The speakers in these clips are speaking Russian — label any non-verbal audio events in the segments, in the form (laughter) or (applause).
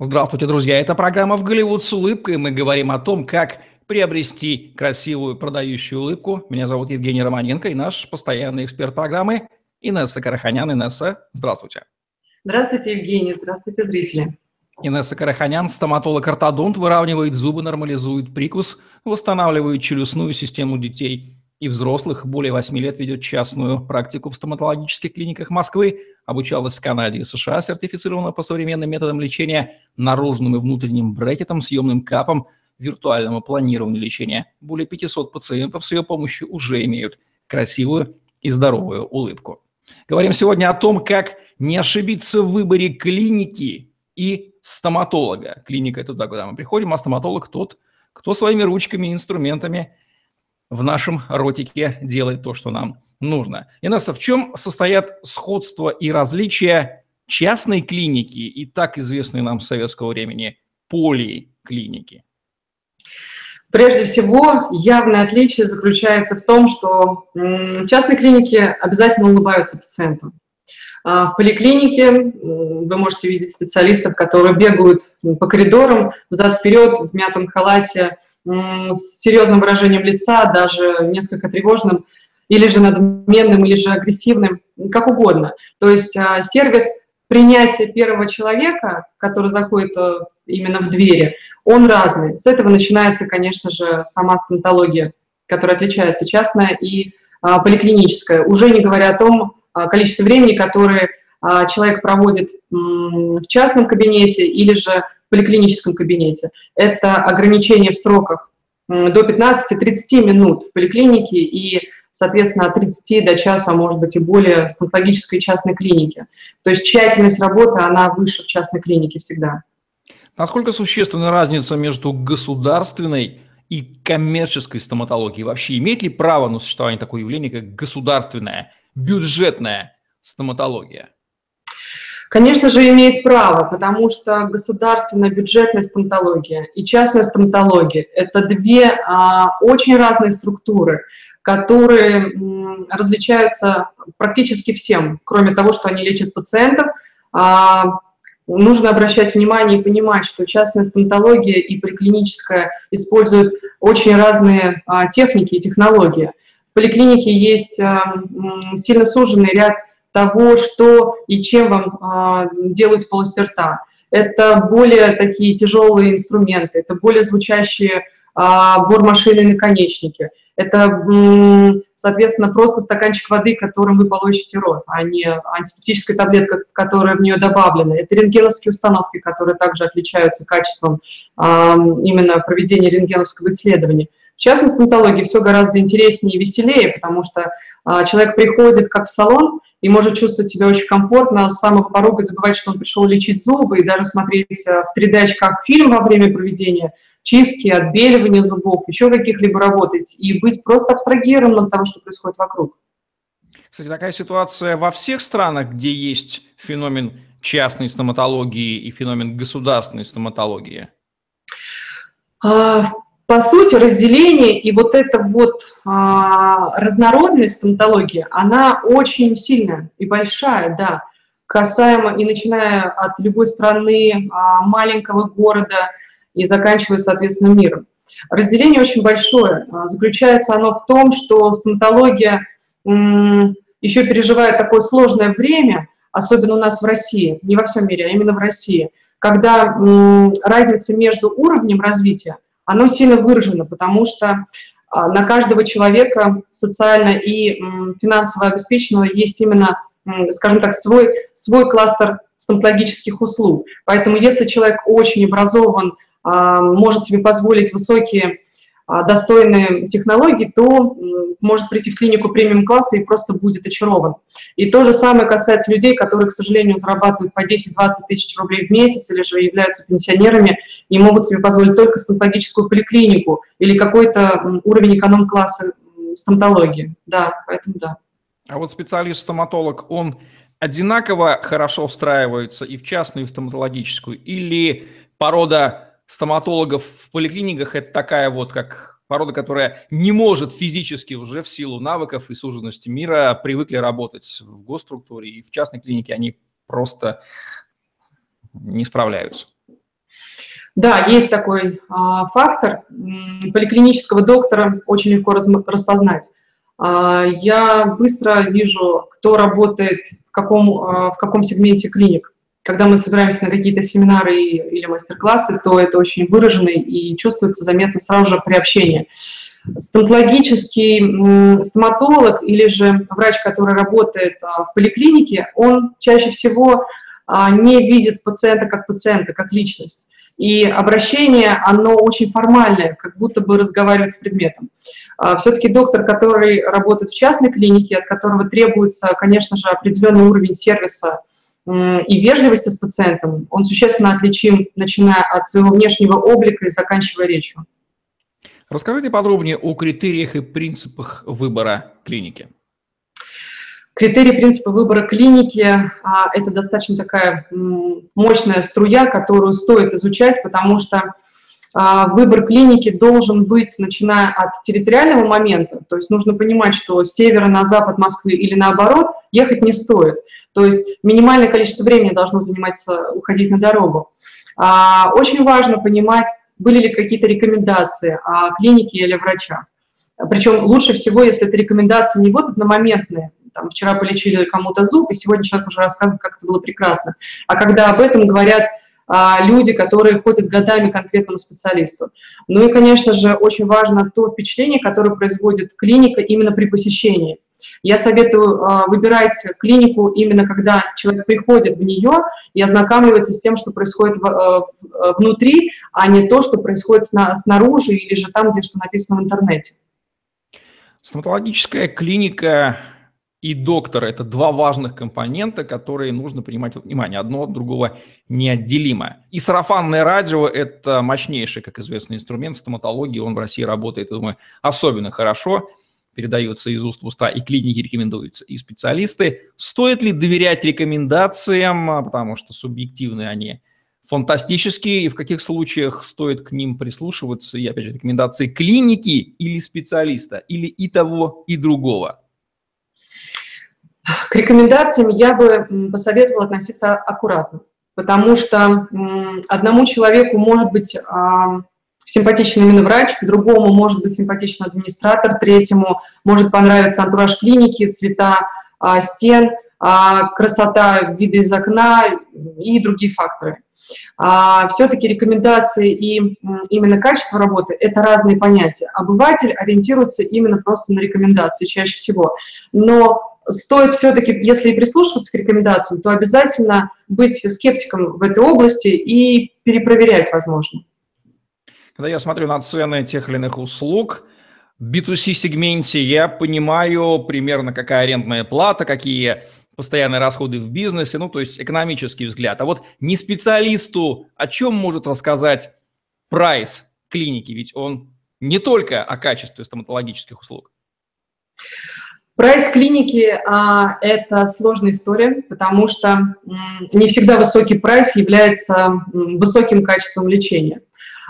Здравствуйте, друзья. Это программа «В Голливуд с улыбкой». Мы говорим о том, как приобрести красивую продающую улыбку. Меня зовут Евгений Романенко и наш постоянный эксперт программы Инесса Караханян. Инесса, здравствуйте. Здравствуйте, Евгений. Здравствуйте, зрители. Инесса Караханян, стоматолог-ортодонт, выравнивает зубы, нормализует прикус, восстанавливает челюстную систему детей и взрослых. Более 8 лет ведет частную практику в стоматологических клиниках Москвы, обучалась в Канаде и США, сертифицирована по современным методам лечения наружным и внутренним брекетом, съемным капом, виртуальному планированию лечения. Более 500 пациентов с ее помощью уже имеют красивую и здоровую улыбку. Говорим сегодня о том, как не ошибиться в выборе клиники и стоматолога. Клиника – это туда, куда мы приходим, а стоматолог – тот, кто своими ручками и инструментами в нашем ротике делает то, что нам нужно. Инесса, в чем состоят сходства и различия частной клиники и так известной нам с советского времени поликлиники? Прежде всего, явное отличие заключается в том, что частные клиники обязательно улыбаются пациенту. А в поликлинике вы можете видеть специалистов, которые бегают по коридорам взад-вперед в мятом халате, с серьезным выражением лица, даже несколько тревожным, или же надменным, или же агрессивным, как угодно. То есть а, сервис принятия первого человека, который заходит э, именно в двери, он разный. С этого начинается, конечно же, сама стоматология, которая отличается частная и а, поликлиническая. Уже не говоря о том а, количестве времени, которое человек проводит в частном кабинете или же в поликлиническом кабинете. Это ограничение в сроках до 15-30 минут в поликлинике и соответственно, от 30 до часа, а может быть и более, стоматологической частной клинике. То есть тщательность работы, она выше в частной клинике всегда. Насколько существенна разница между государственной и коммерческой стоматологией? Вообще имеет ли право на существование такое явление, как государственная, бюджетная стоматология? Конечно же, имеет право, потому что государственная бюджетная стоматология и частная стоматология – это две а, очень разные структуры которые различаются практически всем, кроме того, что они лечат пациентов. А, нужно обращать внимание и понимать, что частная стоматология и поликлиническая используют очень разные а, техники и технологии. В поликлинике есть а, сильно суженный ряд того, что и чем вам делают в полости рта. Это более такие тяжелые инструменты, это более звучащие бормашины и наконечники – это, соответственно, просто стаканчик воды, которым вы полощете рот, а не антисептическая таблетка, которая в нее добавлена. Это рентгеновские установки, которые также отличаются качеством именно проведения рентгеновского исследования. В частной стоматологии все гораздо интереснее и веселее, потому что а, человек приходит как в салон, и может чувствовать себя очень комфортно с самого порога, забывать, что он пришел лечить зубы и даже смотреть э, в 3D очках фильм во время проведения чистки, отбеливания зубов, еще каких-либо работать и быть просто абстрагированным от того, что происходит вокруг. Кстати, такая ситуация во всех странах, где есть феномен частной стоматологии и феномен государственной стоматологии? А, по сути, разделение и вот эта вот а, разнородность стоматологии, она очень сильная и большая, да, касаемо и начиная от любой страны, а, маленького города и заканчивая, соответственно, миром. Разделение очень большое. А, заключается оно в том, что стоматология еще переживает такое сложное время, особенно у нас в России, не во всем мире, а именно в России, когда разница между уровнем развития – оно сильно выражено, потому что а, на каждого человека социально и финансово обеспеченного есть именно, скажем так, свой, свой кластер стоматологических услуг. Поэтому если человек очень образован, а, может себе позволить высокие достойные технологии, то может прийти в клинику премиум-класса и просто будет очарован. И то же самое касается людей, которые, к сожалению, зарабатывают по 10-20 тысяч рублей в месяц или же являются пенсионерами и могут себе позволить только стоматологическую поликлинику или какой-то уровень эконом-класса стоматологии. Да, поэтому да. А вот специалист-стоматолог, он одинаково хорошо встраивается и в частную, и в стоматологическую? Или порода стоматологов в поликлиниках это такая вот, как порода, которая не может физически уже в силу навыков и суженности мира привыкли работать в госструктуре, и в частной клинике они просто не справляются. Да, есть такой а, фактор. Поликлинического доктора очень легко раз, распознать. А, я быстро вижу, кто работает в каком, а, в каком сегменте клиник. Когда мы собираемся на какие-то семинары или мастер-классы, то это очень выражено и чувствуется заметно сразу же при общении. Стоматологический стоматолог или же врач, который работает а, в поликлинике, он чаще всего не видит пациента как пациента, как личность. И обращение, оно очень формальное, как будто бы разговаривать с предметом. А, Все-таки доктор, который работает в частной клинике, от которого требуется, конечно же, определенный уровень сервиса и вежливости с пациентом, он существенно отличим, начиная от своего внешнего облика и заканчивая речью. Расскажите подробнее о критериях и принципах выбора клиники. Критерии принципа выбора клиники а, – это достаточно такая мощная струя, которую стоит изучать, потому что а, выбор клиники должен быть, начиная от территориального момента, то есть нужно понимать, что с севера на запад Москвы или наоборот ехать не стоит. То есть минимальное количество времени должно заниматься, уходить на дорогу. А, очень важно понимать, были ли какие-то рекомендации о клинике или врача. Причем лучше всего, если это рекомендации не вот одномоментные, там, вчера полечили кому-то зуб, и сегодня человек уже рассказывает, как это было прекрасно. А когда об этом говорят а, люди, которые ходят годами к конкретному специалисту. Ну и, конечно же, очень важно то впечатление, которое производит клиника именно при посещении. Я советую э, выбирать клинику именно когда человек приходит в нее и ознакомивается с тем, что происходит э, внутри, а не то, что происходит сна, снаружи или же там, где что написано в интернете. Стоматологическая клиника и доктор – это два важных компонента, которые нужно принимать во внимание. Одно от другого неотделимо. И сарафанное радио – это мощнейший, как известно, инструмент стоматологии. Он в России работает, я думаю, особенно хорошо. Передается из уст в уста, и клиники рекомендуются, и специалисты. Стоит ли доверять рекомендациям, потому что субъективные они фантастические, и в каких случаях стоит к ним прислушиваться, и, опять же, рекомендации клиники или специалиста, или и того, и другого – к рекомендациям я бы посоветовала относиться аккуратно, потому что одному человеку может быть а, симпатичен именно врач, другому может быть симпатичен администратор, третьему может понравиться антураж клиники, цвета а, стен, а, красота вида из окна и другие факторы. Все-таки рекомендации и именно качество работы – это разные понятия. Обыватель ориентируется именно просто на рекомендации чаще всего. Но стоит все-таки, если и прислушиваться к рекомендациям, то обязательно быть скептиком в этой области и перепроверять, возможно. Когда я смотрю на цены тех или иных услуг, в B2C-сегменте я понимаю примерно, какая арендная плата, какие постоянные расходы в бизнесе, ну, то есть экономический взгляд. А вот не специалисту о чем может рассказать прайс клиники, ведь он не только о качестве стоматологических услуг. Прайс клиники а, – это сложная история, потому что м, не всегда высокий прайс является м, высоким качеством лечения.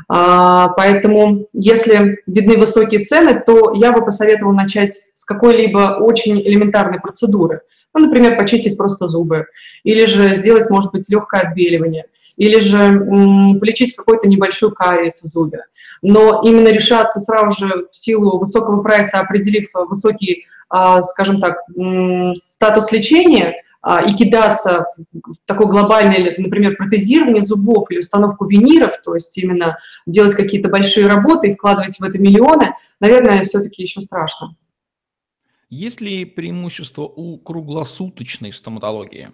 А, поэтому, если видны высокие цены, то я бы посоветовала начать с какой-либо очень элементарной процедуры. Ну, например, почистить просто зубы, или же сделать, может быть, легкое отбеливание, или же полечить какой-то небольшой кариес в зубе. Но именно решаться сразу же в силу высокого прайса, определив высокий а, скажем так, статус лечения и кидаться в такое глобальное, например, протезирование зубов или установку виниров, то есть именно делать какие-то большие работы и вкладывать в это миллионы, наверное, все-таки еще страшно. Есть ли преимущество у круглосуточной стоматологии?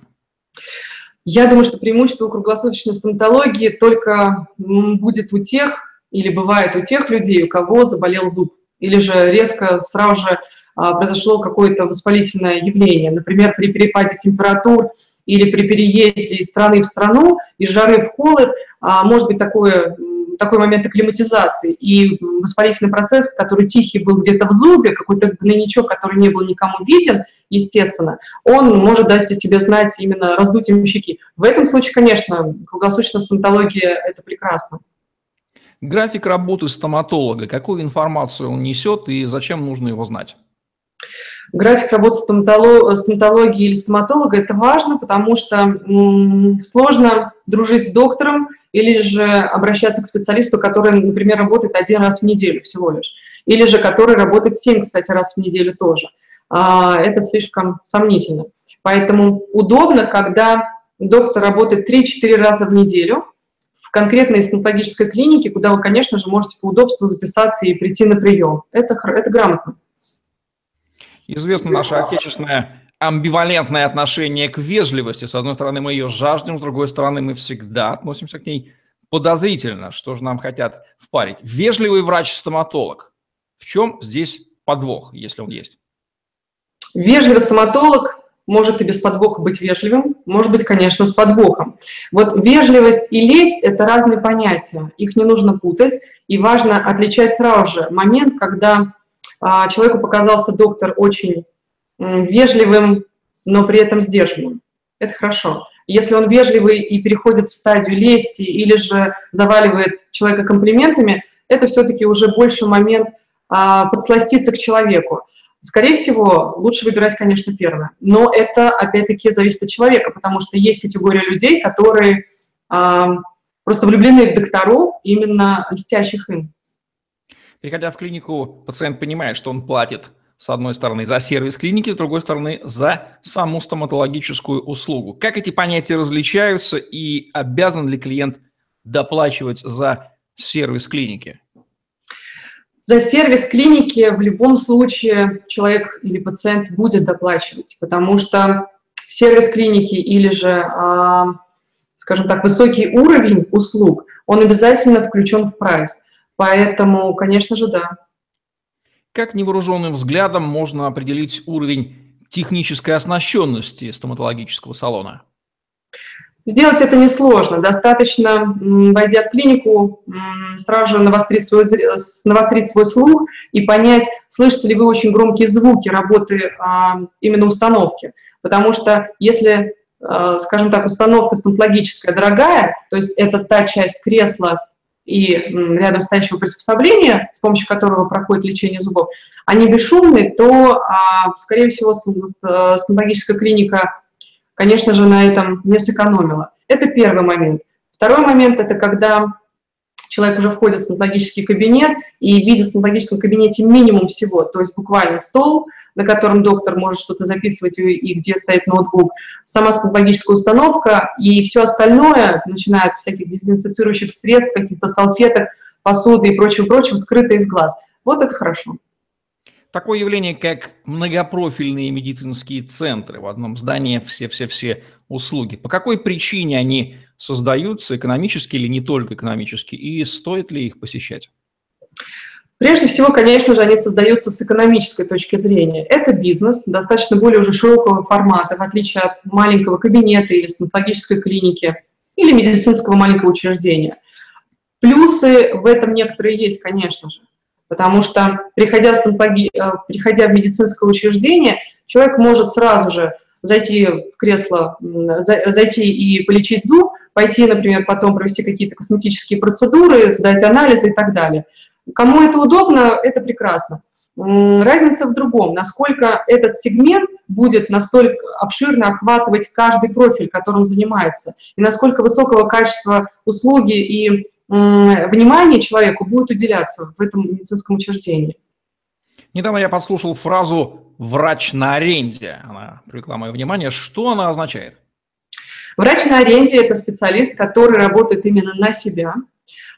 Я думаю, что преимущество у круглосуточной стоматологии только будет у тех, или бывает у тех людей, у кого заболел зуб, или же резко сразу же а, произошло какое-то воспалительное явление. Например, при перепаде температур или при переезде из страны в страну, из жары в холод, а, может быть такое, такой момент акклиматизации. И воспалительный процесс, который тихий был где-то в зубе, какой-то гнойничок, который не был никому виден, естественно, он может дать о себе знать именно раздутием щеки. В этом случае, конечно, круглосуточная стоматология – это прекрасно. График работы стоматолога, какую информацию он несет и зачем нужно его знать? График работы стоматологии или стоматолога – это важно, потому что сложно дружить с доктором или же обращаться к специалисту, который, например, работает один раз в неделю всего лишь, или же который работает семь, кстати, раз в неделю тоже. А, это слишком сомнительно. Поэтому удобно, когда доктор работает 3-4 раза в неделю в конкретной стоматологической клинике, куда вы, конечно же, можете по удобству записаться и прийти на прием. Это, это грамотно. Известно наше отечественное амбивалентное отношение к вежливости. С одной стороны, мы ее жаждем, с другой стороны, мы всегда относимся к ней подозрительно. Что же нам хотят впарить? Вежливый врач-стоматолог. В чем здесь подвох, если он есть? Вежливый стоматолог может и без подвоха быть вежливым, может быть, конечно, с подвохом. Вот вежливость и лесть – это разные понятия, их не нужно путать, и важно отличать сразу же момент, когда человеку показался доктор очень вежливым, но при этом сдержанным. Это хорошо. Если он вежливый и переходит в стадию лести или же заваливает человека комплиментами, это все-таки уже больше момент а, подсластиться к человеку. Скорее всего, лучше выбирать, конечно, первое. Но это, опять-таки, зависит от человека, потому что есть категория людей, которые а, просто влюблены в докторов, именно льстящих им. Приходя в клинику, пациент понимает, что он платит с одной стороны за сервис клиники, с другой стороны за саму стоматологическую услугу. Как эти понятия различаются и обязан ли клиент доплачивать за сервис клиники? За сервис клиники в любом случае человек или пациент будет доплачивать, потому что сервис клиники или же, а, скажем так, высокий уровень услуг, он обязательно включен в прайс. Поэтому, конечно же, да. Как невооруженным взглядом можно определить уровень технической оснащенности стоматологического салона? Сделать это несложно. Достаточно, войдя в клинику, сразу же навострить свой, навострить свой слух и понять, слышите ли вы очень громкие звуки работы а, именно установки. Потому что если, а, скажем так, установка стоматологическая дорогая, то есть это та часть кресла, и рядом стоящего приспособления, с помощью которого проходит лечение зубов, они бесшумные, то, а, скорее всего, стоматологическая клиника, конечно же, на этом не сэкономила. Это первый момент. Второй момент – это когда человек уже входит в стоматологический кабинет и видит в стоматологическом кабинете минимум всего, то есть буквально стол – на котором доктор может что-то записывать и где стоит ноутбук, сама стоматологическая установка и все остальное, начиная от всяких дезинфицирующих средств, каких-то салфеток, посуды и прочего-прочего, скрыто из глаз. Вот это хорошо. Такое явление, как многопрофильные медицинские центры. В одном здании все-все-все услуги. По какой причине они создаются, экономически или не только экономически, и стоит ли их посещать? Прежде всего, конечно же, они создаются с экономической точки зрения. Это бизнес, достаточно более уже широкого формата, в отличие от маленького кабинета или стоматологической клиники, или медицинского маленького учреждения. Плюсы в этом некоторые есть, конечно же, потому что, приходя, в, стоматологи... Э, приходя в медицинское учреждение, человек может сразу же зайти в кресло, зайти и полечить зуб, пойти, например, потом провести какие-то косметические процедуры, сдать анализы и так далее – Кому это удобно, это прекрасно. Разница в другом, насколько этот сегмент будет настолько обширно охватывать каждый профиль, которым занимается, и насколько высокого качества услуги и внимания человеку будет уделяться в этом медицинском учреждении. Недавно я послушал фразу «врач на аренде». Она привлекла мое внимание. Что она означает? Врач на аренде – это специалист, который работает именно на себя,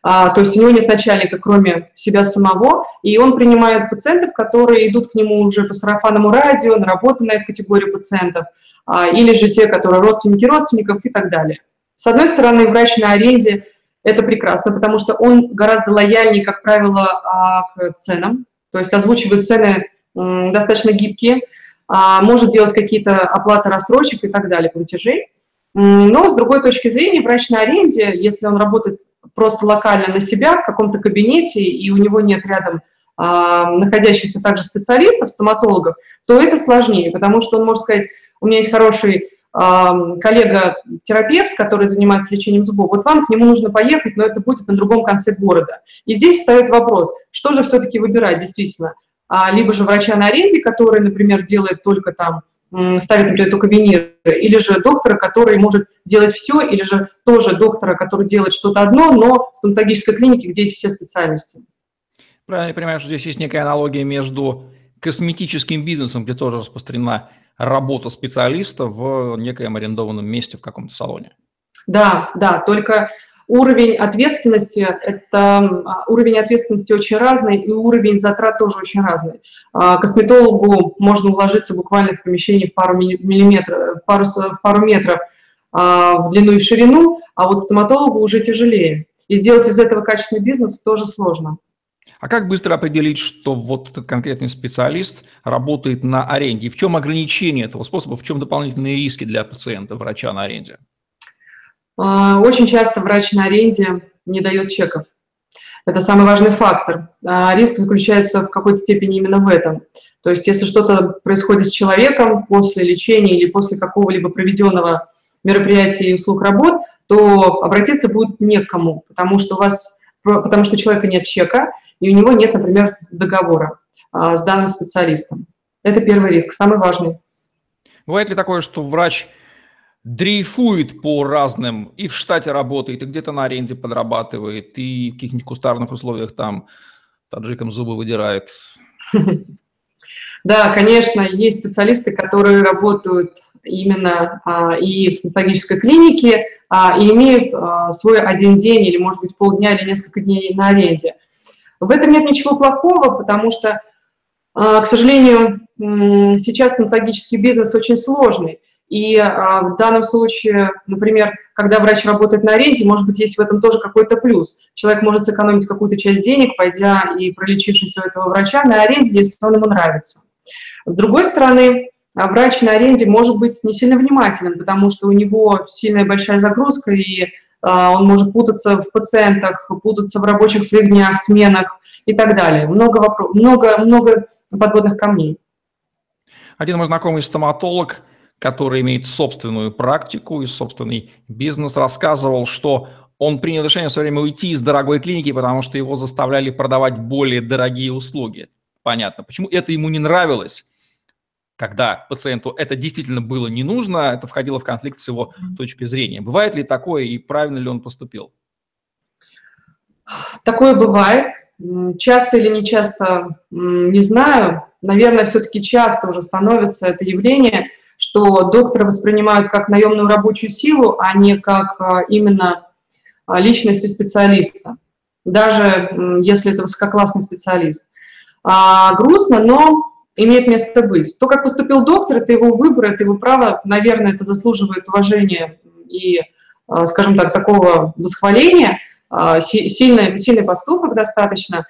а, то есть у него нет начальника, кроме себя самого, и он принимает пациентов, которые идут к нему уже по сарафанному радио, наработанная эту категорию пациентов, а, или же те, которые родственники родственников и так далее. С одной стороны, врач на аренде – это прекрасно, потому что он гораздо лояльнее, как правило, а, к ценам, то есть озвучивает цены достаточно гибкие, может делать какие-то оплаты рассрочек и так далее, платежей. Но с другой точки зрения, врач на аренде, если он работает просто локально на себя в каком-то кабинете, и у него нет рядом а, находящихся также специалистов, стоматологов, то это сложнее, потому что он может сказать, у меня есть хороший а, коллега-терапевт, который занимается лечением зубов, вот вам к нему нужно поехать, но это будет на другом конце города. И здесь встает вопрос, что же все-таки выбирать действительно, а, либо же врача на аренде, который, например, делает только там, ставит, например, только виниры, или же доктора, который может делать все, или же тоже доктора, который делает что-то одно, но в стоматологической клинике, где есть все специальности. Правильно я понимаю, что здесь есть некая аналогия между косметическим бизнесом, где тоже распространена работа специалиста в некоем арендованном месте в каком-то салоне. Да, да, только уровень ответственности, это а, уровень ответственности очень разный, и уровень затрат тоже очень разный. А, косметологу можно уложиться буквально в помещении в пару, миллиметров, в пару, в пару метров а, в длину и в ширину, а вот стоматологу уже тяжелее. И сделать из этого качественный бизнес тоже сложно. А как быстро определить, что вот этот конкретный специалист работает на аренде? И в чем ограничение этого способа, в чем дополнительные риски для пациента, врача на аренде? А, очень часто врач на аренде не дает чеков. Это самый важный фактор. А риск заключается в какой-то степени именно в этом. То есть если что-то происходит с человеком после лечения или после какого-либо проведенного мероприятия и услуг работ, то обратиться будет не к кому, потому что у вас, потому что у человека нет чека, и у него нет, например, договора а, с данным специалистом. Это первый риск, самый важный. Бывает ли такое, что врач дрейфует по разным, и в штате работает, и где-то на аренде подрабатывает, и в каких-нибудь кустарных условиях там таджикам зубы выдирает? Да, конечно, есть специалисты, которые работают именно а, и в стоматологической клинике, а, и имеют а, свой один день или, может быть, полдня или несколько дней на аренде. В этом нет ничего плохого, потому что, а, к сожалению, сейчас стоматологический бизнес очень сложный. И а, в данном случае, например, когда врач работает на аренде, может быть, есть в этом тоже какой-то плюс. Человек может сэкономить какую-то часть денег, пойдя и пролечившись у этого врача на аренде, если он ему нравится. С другой стороны, а, врач на аренде может быть не сильно внимателен, потому что у него сильная большая загрузка, и а, он может путаться в пациентах, путаться в рабочих своих днях, сменах и так далее. Много, вопрос, много, много подводных камней. Один мой знакомый стоматолог, который имеет собственную практику и собственный бизнес, рассказывал, что он принял решение в свое время уйти из дорогой клиники, потому что его заставляли продавать более дорогие услуги. Понятно, почему это ему не нравилось когда пациенту это действительно было не нужно, это входило в конфликт с его точки зрения. Бывает ли такое и правильно ли он поступил? Такое бывает. Часто или не часто, не знаю. Наверное, все-таки часто уже становится это явление, что доктора воспринимают как наемную рабочую силу, а не как а, именно а, личности специалиста, даже если это высококлассный специалист. А, грустно, но имеет место быть. То, как поступил доктор, это его выбор, это его право, наверное, это заслуживает уважения и, а, скажем так, такого восхваления, а, сильный, сильный поступок достаточно.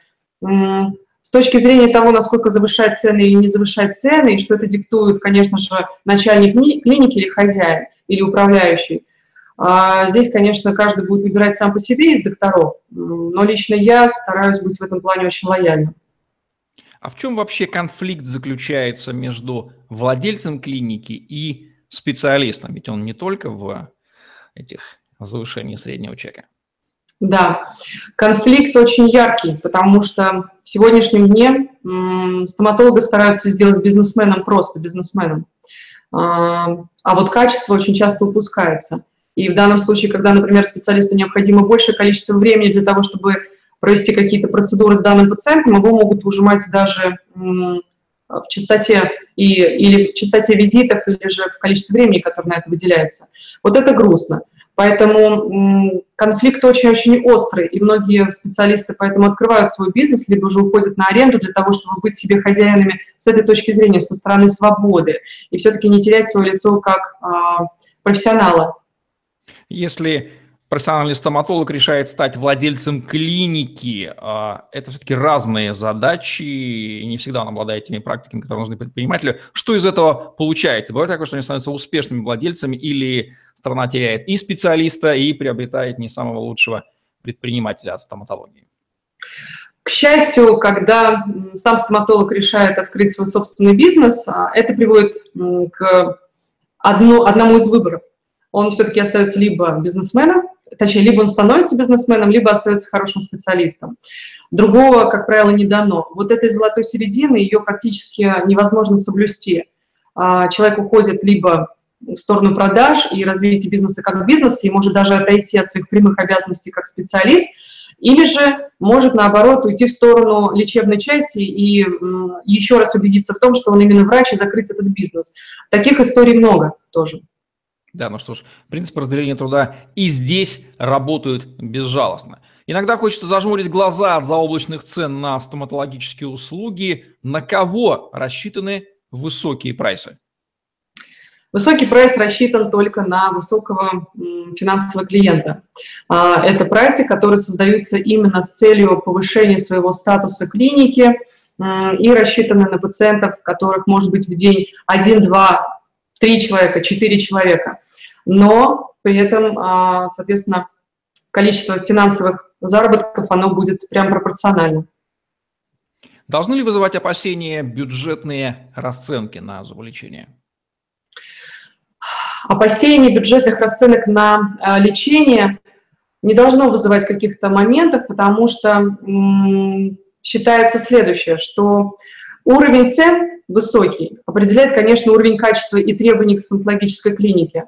С точки зрения того, насколько завышать цены или не завышать цены, и что это диктует, конечно же, начальник клиники или хозяин, или управляющий, а, Здесь, конечно, каждый будет выбирать сам по себе из докторов, но лично я стараюсь быть в этом плане очень лояльным. А в чем вообще конфликт заключается между владельцем клиники и специалистом? Ведь он не только в этих завышении среднего чека. Да, конфликт очень яркий, потому что в сегодняшнем дне стоматологи стараются сделать бизнесменом просто бизнесменом. А, а вот качество очень часто упускается. И в данном случае, когда, например, специалисту необходимо большее количество времени для того, чтобы провести какие-то процедуры с данным пациентом, его могут ужимать даже в частоте и, или в частоте визитов, или же в количестве времени, которое на это выделяется. Вот это грустно. Поэтому конфликт очень-очень острый, и многие специалисты поэтому открывают свой бизнес, либо уже уходят на аренду для того, чтобы быть себе хозяинами с этой точки зрения, со стороны свободы, и все-таки не терять свое лицо как а, профессионала. Если профессиональный стоматолог решает стать владельцем клиники. А, это все-таки разные задачи, и не всегда он обладает теми практиками, которые нужны предпринимателю. Что из этого получается? Бывает такое, что они становятся успешными владельцами, или страна теряет и специалиста, и приобретает не самого лучшего предпринимателя от стоматологии? К счастью, когда сам стоматолог решает открыть свой собственный бизнес, а, это приводит к одному из выборов. Он все-таки остается либо бизнесменом, точнее, либо он становится бизнесменом, либо остается хорошим специалистом. Другого, как правило, не дано. Вот этой золотой середины, ее практически невозможно соблюсти. А, человек уходит либо в сторону продаж и развития бизнеса как бизнеса, и может даже отойти от своих прямых обязанностей как специалист, или же может, наоборот, уйти в сторону лечебной части и еще раз убедиться в том, что он именно врач и закрыть этот бизнес. Таких историй много тоже. Да, ну что ж, принцип разделения труда и здесь работают безжалостно. Иногда хочется зажмурить глаза от заоблачных цен на стоматологические услуги. На кого рассчитаны высокие прайсы? Высокий прайс рассчитан только на высокого финансового клиента. А, это прайсы, которые создаются именно с целью повышения своего статуса клиники и рассчитаны на пациентов, которых может быть в день 1, 2, 3 человека, 4 человека. Но при этом, а, соответственно, количество финансовых заработков, оно будет прям пропорционально. Должны ли вызывать опасения бюджетные расценки на зуболечение? опасений бюджетных расценок на э, лечение не должно вызывать каких-то моментов, потому что считается следующее, что уровень цен высокий определяет, конечно, уровень качества и требований к стоматологической клинике.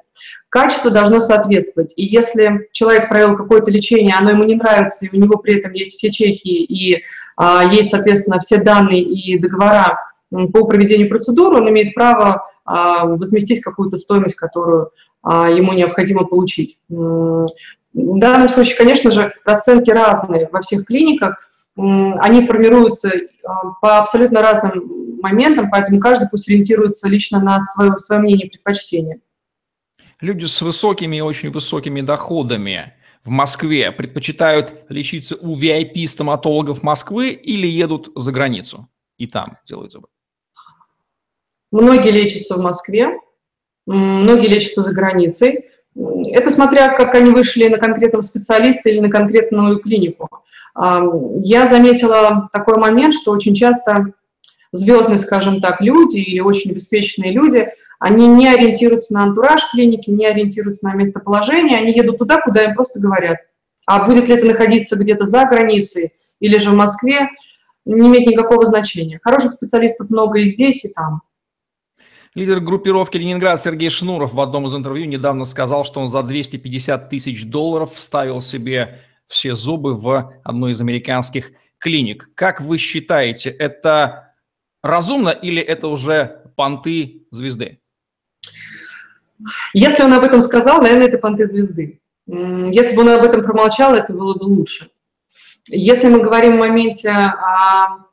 Качество должно соответствовать. И если человек провел какое-то лечение, оно ему не нравится, и у него при этом есть все чеки и а, есть, соответственно, все данные и договора по проведению процедуры, он имеет право а, возместить какую-то стоимость, которую а, ему необходимо получить. В данном случае, конечно же, расценки разные во всех клиниках, они формируются а, по абсолютно разным моментам, поэтому каждый пусть ориентируется лично на свое, свое мнение и предпочтение. Люди с высокими и очень высокими доходами в Москве предпочитают лечиться у VIP-стоматологов Москвы или едут за границу и там делают зубы? Многие лечатся в Москве, многие лечатся за границей. Это смотря, как они вышли на конкретного специалиста или на конкретную клинику. Я заметила такой момент, что очень часто звездные, скажем так, люди или очень обеспеченные люди, они не ориентируются на антураж клиники, не ориентируются на местоположение, они едут туда, куда им просто говорят. А будет ли это находиться где-то за границей или же в Москве, не имеет никакого значения. Хороших специалистов много и здесь, и там. Лидер группировки «Ленинград» Сергей Шнуров в одном из интервью недавно сказал, что он за 250 тысяч долларов вставил себе все зубы в одной из американских клиник. Как вы считаете, это разумно или это уже понты звезды? Если он об этом сказал, наверное, это понты звезды. Если бы он об этом промолчал, это было бы лучше. Если мы говорим в моменте, а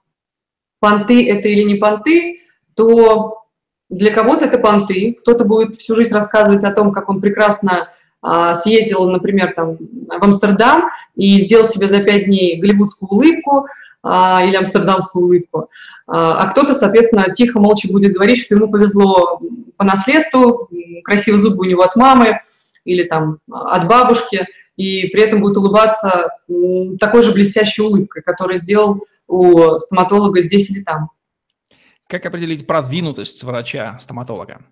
понты это или не понты, то для кого-то это понты, кто-то будет всю жизнь рассказывать о том, как он прекрасно а, съездил, например, там, в Амстердам и сделал себе за пять дней голливудскую улыбку а, или амстердамскую улыбку. А, а кто-то, соответственно, тихо, молча будет говорить, что ему повезло по наследству, красивые зубы у него от мамы или там от бабушки, и при этом будет улыбаться такой же блестящей улыбкой, которую сделал у стоматолога здесь или там. Как определить продвинутость врача-стоматолога?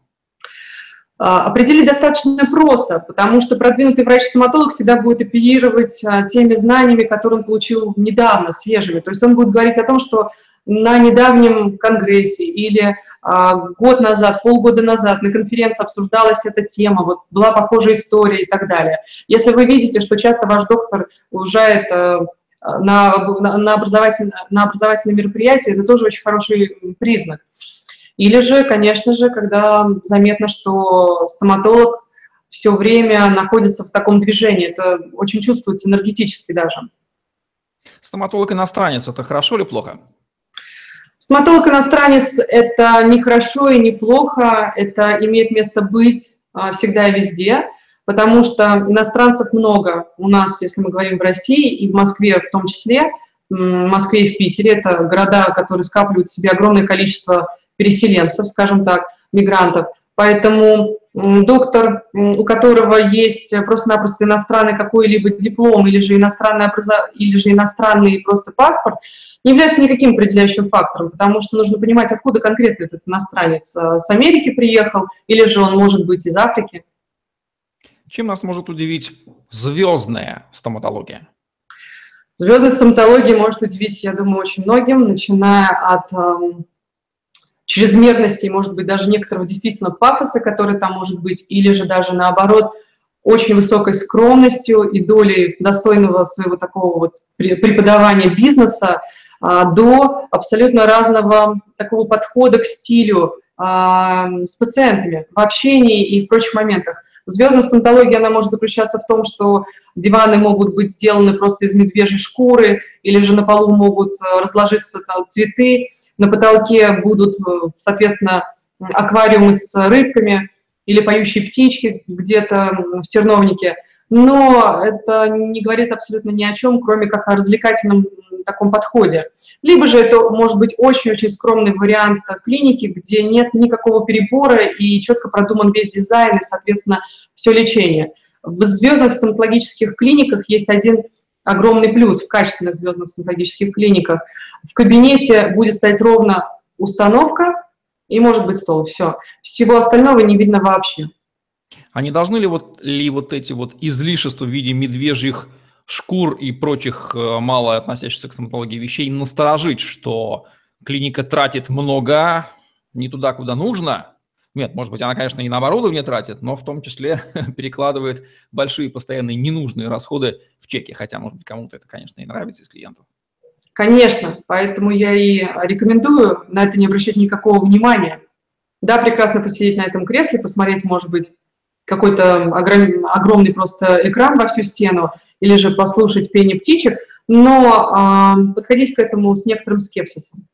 А, определить достаточно просто, потому что продвинутый врач-стоматолог всегда будет оперировать а, теми знаниями, которые он получил недавно, свежими. То есть он будет говорить о том, что на недавнем конгрессе или а, год назад, полгода назад на конференции обсуждалась эта тема, вот была похожая история и так далее. Если вы видите, что часто ваш доктор уезжает на, на, образовательное, на образовательное мероприятие, это тоже очень хороший признак. Или же, конечно же, когда заметно, что стоматолог все время находится в таком движении, это очень чувствуется энергетически даже. Стоматолог-иностранец – это хорошо или плохо? Стоматолог-иностранец – это не хорошо и не плохо, это имеет место быть а, всегда и везде – потому что иностранцев много у нас, если мы говорим в России и в Москве в том числе, в Москве и в Питере, это города, которые скапливают в себе огромное количество переселенцев, скажем так, мигрантов. Поэтому доктор, у которого есть просто-напросто иностранный какой-либо диплом или же иностранный, образов... или же иностранный просто паспорт, не является никаким определяющим фактором, потому что нужно понимать, откуда конкретно этот иностранец. С Америки приехал или же он может быть из Африки. Чем нас может удивить звездная стоматология? Звездная стоматология может удивить, я думаю, очень многим, начиная от эм, чрезмерности, может быть, даже некоторого действительно пафоса, который там может быть, или же даже наоборот, очень высокой скромностью и долей достойного своего такого вот преподавания бизнеса а, до абсолютно разного такого подхода к стилю а, с пациентами в общении и в прочих моментах. Звездная стоматология, она может заключаться в том, что диваны могут быть сделаны просто из медвежьей шкуры, или же на полу могут э, разложиться там, цветы, на потолке будут, э, соответственно, аквариумы с рыбками или поющие птички где-то в терновнике. Но это не говорит абсолютно ни о чем, кроме как о развлекательном таком подходе. Либо же это может быть очень-очень скромный вариант клиники, где нет никакого перебора и четко продуман весь дизайн и, соответственно, все лечение. В звездных стоматологических клиниках есть один огромный плюс в качественных звездных стоматологических клиниках. В кабинете будет стоять ровно установка и может быть стол. Все. Всего остального не видно вообще. А не должны ли вот, ли вот эти вот излишества в виде медвежьих шкур и прочих э, мало относящихся к стоматологии вещей насторожить, что клиника тратит много не туда, куда нужно, нет, может быть, она, конечно, и на оборудование тратит, но в том числе (laughs) перекладывает большие постоянные ненужные расходы в чеки, хотя, может быть, кому-то это, конечно, и нравится из клиентов. Конечно, поэтому я и рекомендую на это не обращать никакого внимания. Да, прекрасно посидеть на этом кресле, посмотреть, может быть, какой-то огромный просто экран во всю стену, или же послушать пение птичек, но э, подходить к этому с некоторым скепсисом.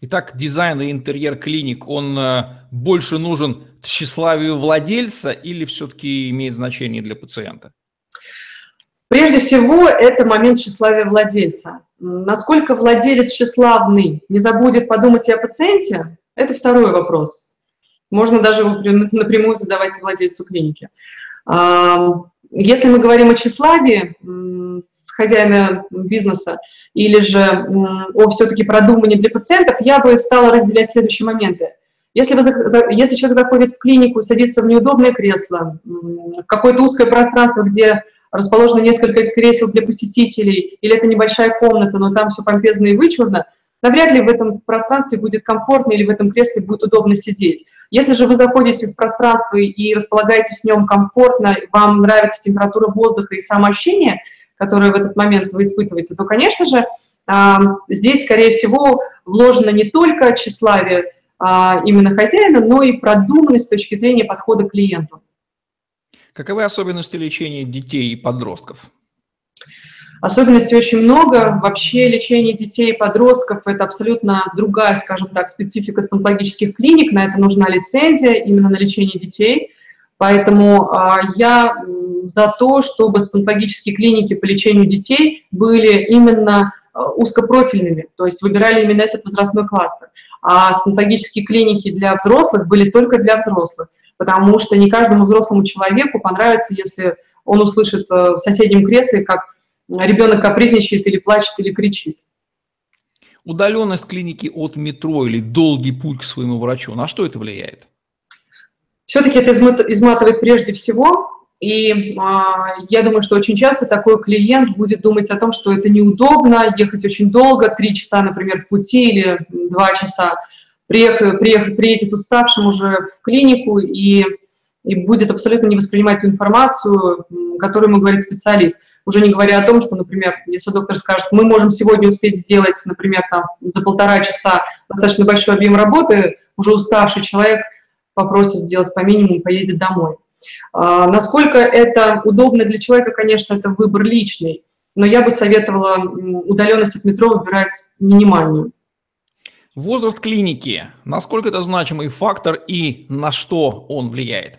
Итак, дизайн и интерьер клиник, он э, больше нужен тщеславию владельца или все-таки имеет значение для пациента? Прежде всего, это момент тщеславия владельца. Насколько владелец тщеславный не забудет подумать и о пациенте, это второй вопрос. Можно даже его напрямую задавать владельцу клиники. Если мы говорим о тщеславии хозяина бизнеса, или же о все-таки продумании для пациентов, я бы стала разделять следующие моменты. Если, вы, если человек заходит в клинику, садится в неудобное кресло, в какое-то узкое пространство, где расположено несколько кресел для посетителей, или это небольшая комната, но там все помпезно и вычурно, навряд ли в этом пространстве будет комфортно или в этом кресле будет удобно сидеть. Если же вы заходите в пространство и располагаетесь в нем комфортно, вам нравится температура воздуха и самоощущение – которые в этот момент вы испытываете, то, конечно же, а, здесь, скорее всего, вложено не только тщеславие а, именно хозяина, но и продуманность с точки зрения подхода к клиенту. Каковы особенности лечения детей и подростков? Особенностей очень много. Вообще лечение детей и подростков – это абсолютно другая, скажем так, специфика стоматологических клиник. На это нужна лицензия именно на лечение детей. Поэтому а, я за то, чтобы стоматологические клиники по лечению детей были именно а, узкопрофильными, то есть выбирали именно этот возрастной кластер. А стоматологические клиники для взрослых были только для взрослых, потому что не каждому взрослому человеку понравится, если он услышит э, в соседнем кресле, как ребенок капризничает или плачет или кричит. Удаленность клиники от метро или долгий путь к своему врачу, на что это влияет? Все-таки это изматывает прежде всего, и а, я думаю, что очень часто такой клиент будет думать о том, что это неудобно, ехать очень долго, три часа, например, в пути или два часа, приехать, приехать, приедет уставшим уже в клинику и, и будет абсолютно не воспринимать ту информацию, которую ему говорит специалист. Уже не говоря о том, что, например, если доктор скажет, мы можем сегодня успеть сделать, например, там, за полтора часа достаточно большой объем работы, уже уставший человек – попросит сделать по минимуму, поедет домой. А, насколько это удобно для человека, конечно, это выбор личный, но я бы советовала удаленность от метро выбирать минимальную. Возраст клиники. Насколько это значимый фактор и на что он влияет?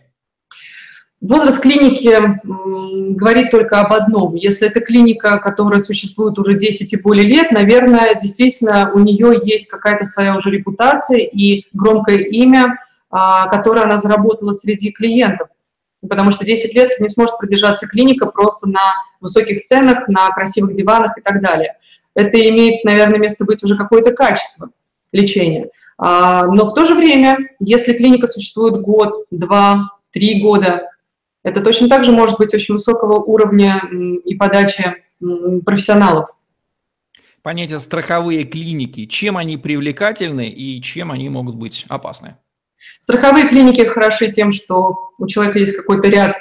Возраст клиники говорит только об одном. Если это клиника, которая существует уже 10 и более лет, наверное, действительно у нее есть какая-то своя уже репутация и громкое имя – а, которую она заработала среди клиентов. Потому что 10 лет не сможет продержаться клиника просто на высоких ценах, на красивых диванах и так далее. Это имеет, наверное, место быть уже какое-то качество лечения. А, но в то же время, если клиника существует год, два, три года, Это точно так же может быть очень высокого уровня и подачи профессионалов. Понятие страховые клиники, чем они привлекательны и чем они могут быть опасны? Страховые клиники хороши тем, что у человека есть какой-то ряд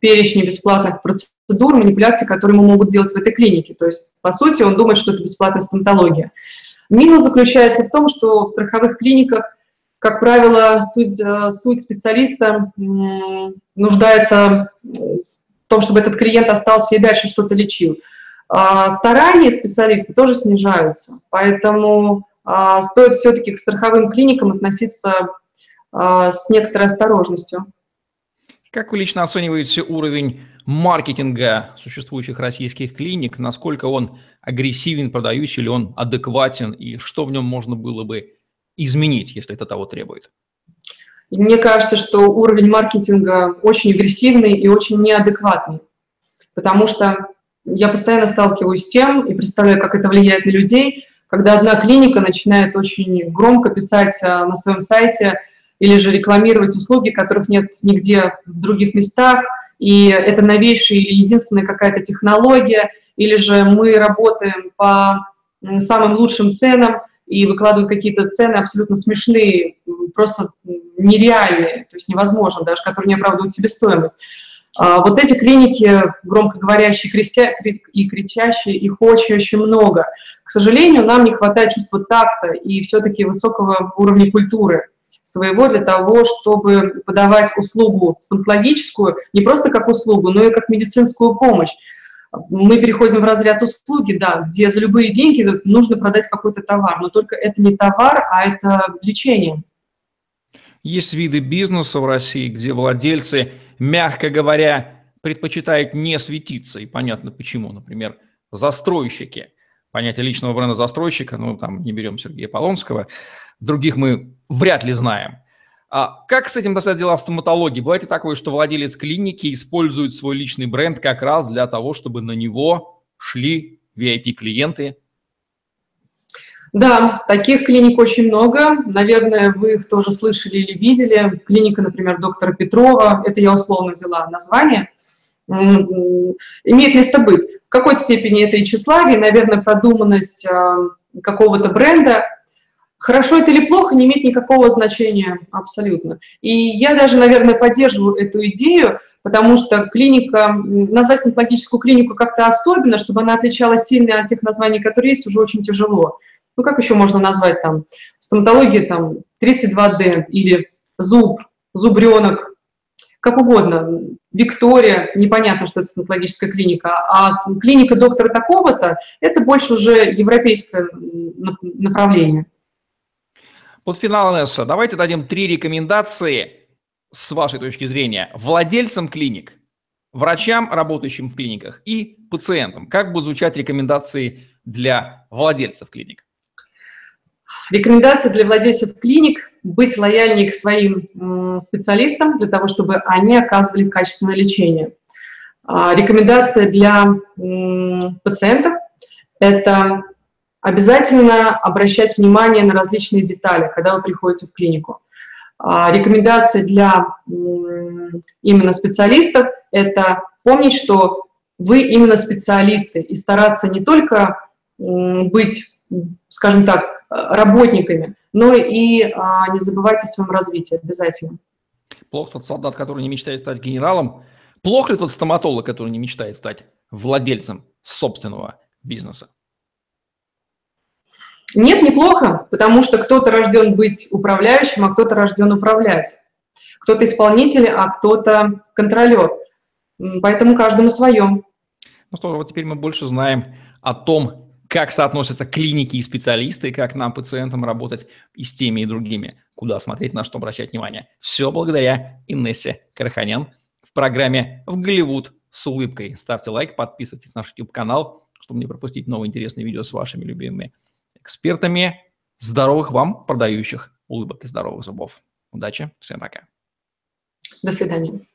перечней бесплатных процедур, манипуляций, которые ему могут делать в этой клинике. То есть, по сути, он думает, что это бесплатная стоматология. Минус заключается в том, что в страховых клиниках, как правило, суть, э, суть специалиста нуждается в том, чтобы этот клиент остался и дальше что-то лечил. А старания специалиста тоже снижаются, поэтому а, стоит все-таки к страховым клиникам относиться а, с некоторой осторожностью. Как вы лично оцениваете уровень маркетинга существующих российских клиник? Насколько он агрессивен, продающий ли он адекватен, и что в нем можно было бы изменить, если это того требует? мне кажется, что уровень маркетинга очень агрессивный и очень неадекватный, потому что я постоянно сталкиваюсь с тем и представляю, как это влияет на людей, когда одна клиника начинает очень громко писать а, на своем сайте или же рекламировать услуги, которых нет нигде в других местах, и это новейшая или единственная какая-то технология, или же мы работаем по самым лучшим ценам и выкладывают какие-то цены абсолютно смешные, просто нереальные, то есть невозможно даже, которые не оправдывают себестоимость. А вот эти клиники, громкоговорящие и кричащие, их очень-очень много. К сожалению, нам не хватает чувства такта и все-таки высокого уровня культуры своего для того, чтобы подавать услугу стоматологическую не просто как услугу, но и как медицинскую помощь. Мы переходим в разряд услуги, да, где за любые деньги нужно продать какой-то товар, но только это не товар, а это лечение. Есть виды бизнеса в России, где владельцы, мягко говоря, предпочитают не светиться, и понятно почему. Например, застройщики. Понятие личного бренда застройщика, ну, там не берем Сергея Полонского, других мы вряд ли знаем. А как с этим обстоят дела в стоматологии? Бывает и такое, что владелец клиники использует свой личный бренд как раз для того, чтобы на него шли VIP-клиенты. Да, таких клиник очень много. Наверное, вы их тоже слышали или видели. Клиника, например, доктора Петрова, это я условно взяла название, имеет место быть. В какой-то степени это и тщеславие, наверное, продуманность а, какого-то бренда – Хорошо это или плохо не имеет никакого значения абсолютно. И я даже, наверное, поддерживаю эту идею, потому что клиника, назвать стоматологическую клинику как-то особенно, чтобы она отличалась сильно от тех названий, которые есть, уже очень тяжело. Ну, как еще можно назвать там стоматология там 32D или зуб, зубренок, как угодно. Виктория, непонятно, что это стоматологическая клиника, а клиника доктора такого-то, это больше уже европейское направление. Под финал Несса, давайте дадим три рекомендации с вашей точки зрения владельцам клиник, врачам, работающим в клиниках и пациентам. Как будут звучать рекомендации для владельцев клиник? Рекомендации для владельцев клиник – быть лояльнее к своим специалистам для того, чтобы они оказывали качественное лечение. А, рекомендация для пациентов – это Обязательно обращать внимание на различные детали, когда вы приходите в клинику. А, рекомендация для именно специалистов – это помнить, что вы именно специалисты, и стараться не только быть, скажем так, работниками, но и а, не забывать о своем развитии обязательно. Плохо тот солдат, который не мечтает стать генералом. Плохо ли тот стоматолог, который не мечтает стать владельцем собственного бизнеса? Нет, неплохо, потому что кто-то рожден быть управляющим, а кто-то рожден управлять. Кто-то исполнитель, а кто-то контролер. Поэтому каждому своем. Ну что, вот теперь мы больше знаем о том, как соотносятся клиники и специалисты, и как нам, пациентам, работать и с теми, и другими, куда смотреть, на что обращать внимание. Все благодаря Инессе Караханян в программе «В Голливуд с улыбкой». Ставьте лайк, подписывайтесь на наш YouTube-канал, чтобы не пропустить новые интересные видео с вашими любимыми экспертами. Здоровых вам, продающих улыбок и здоровых зубов. Удачи, всем пока. До свидания.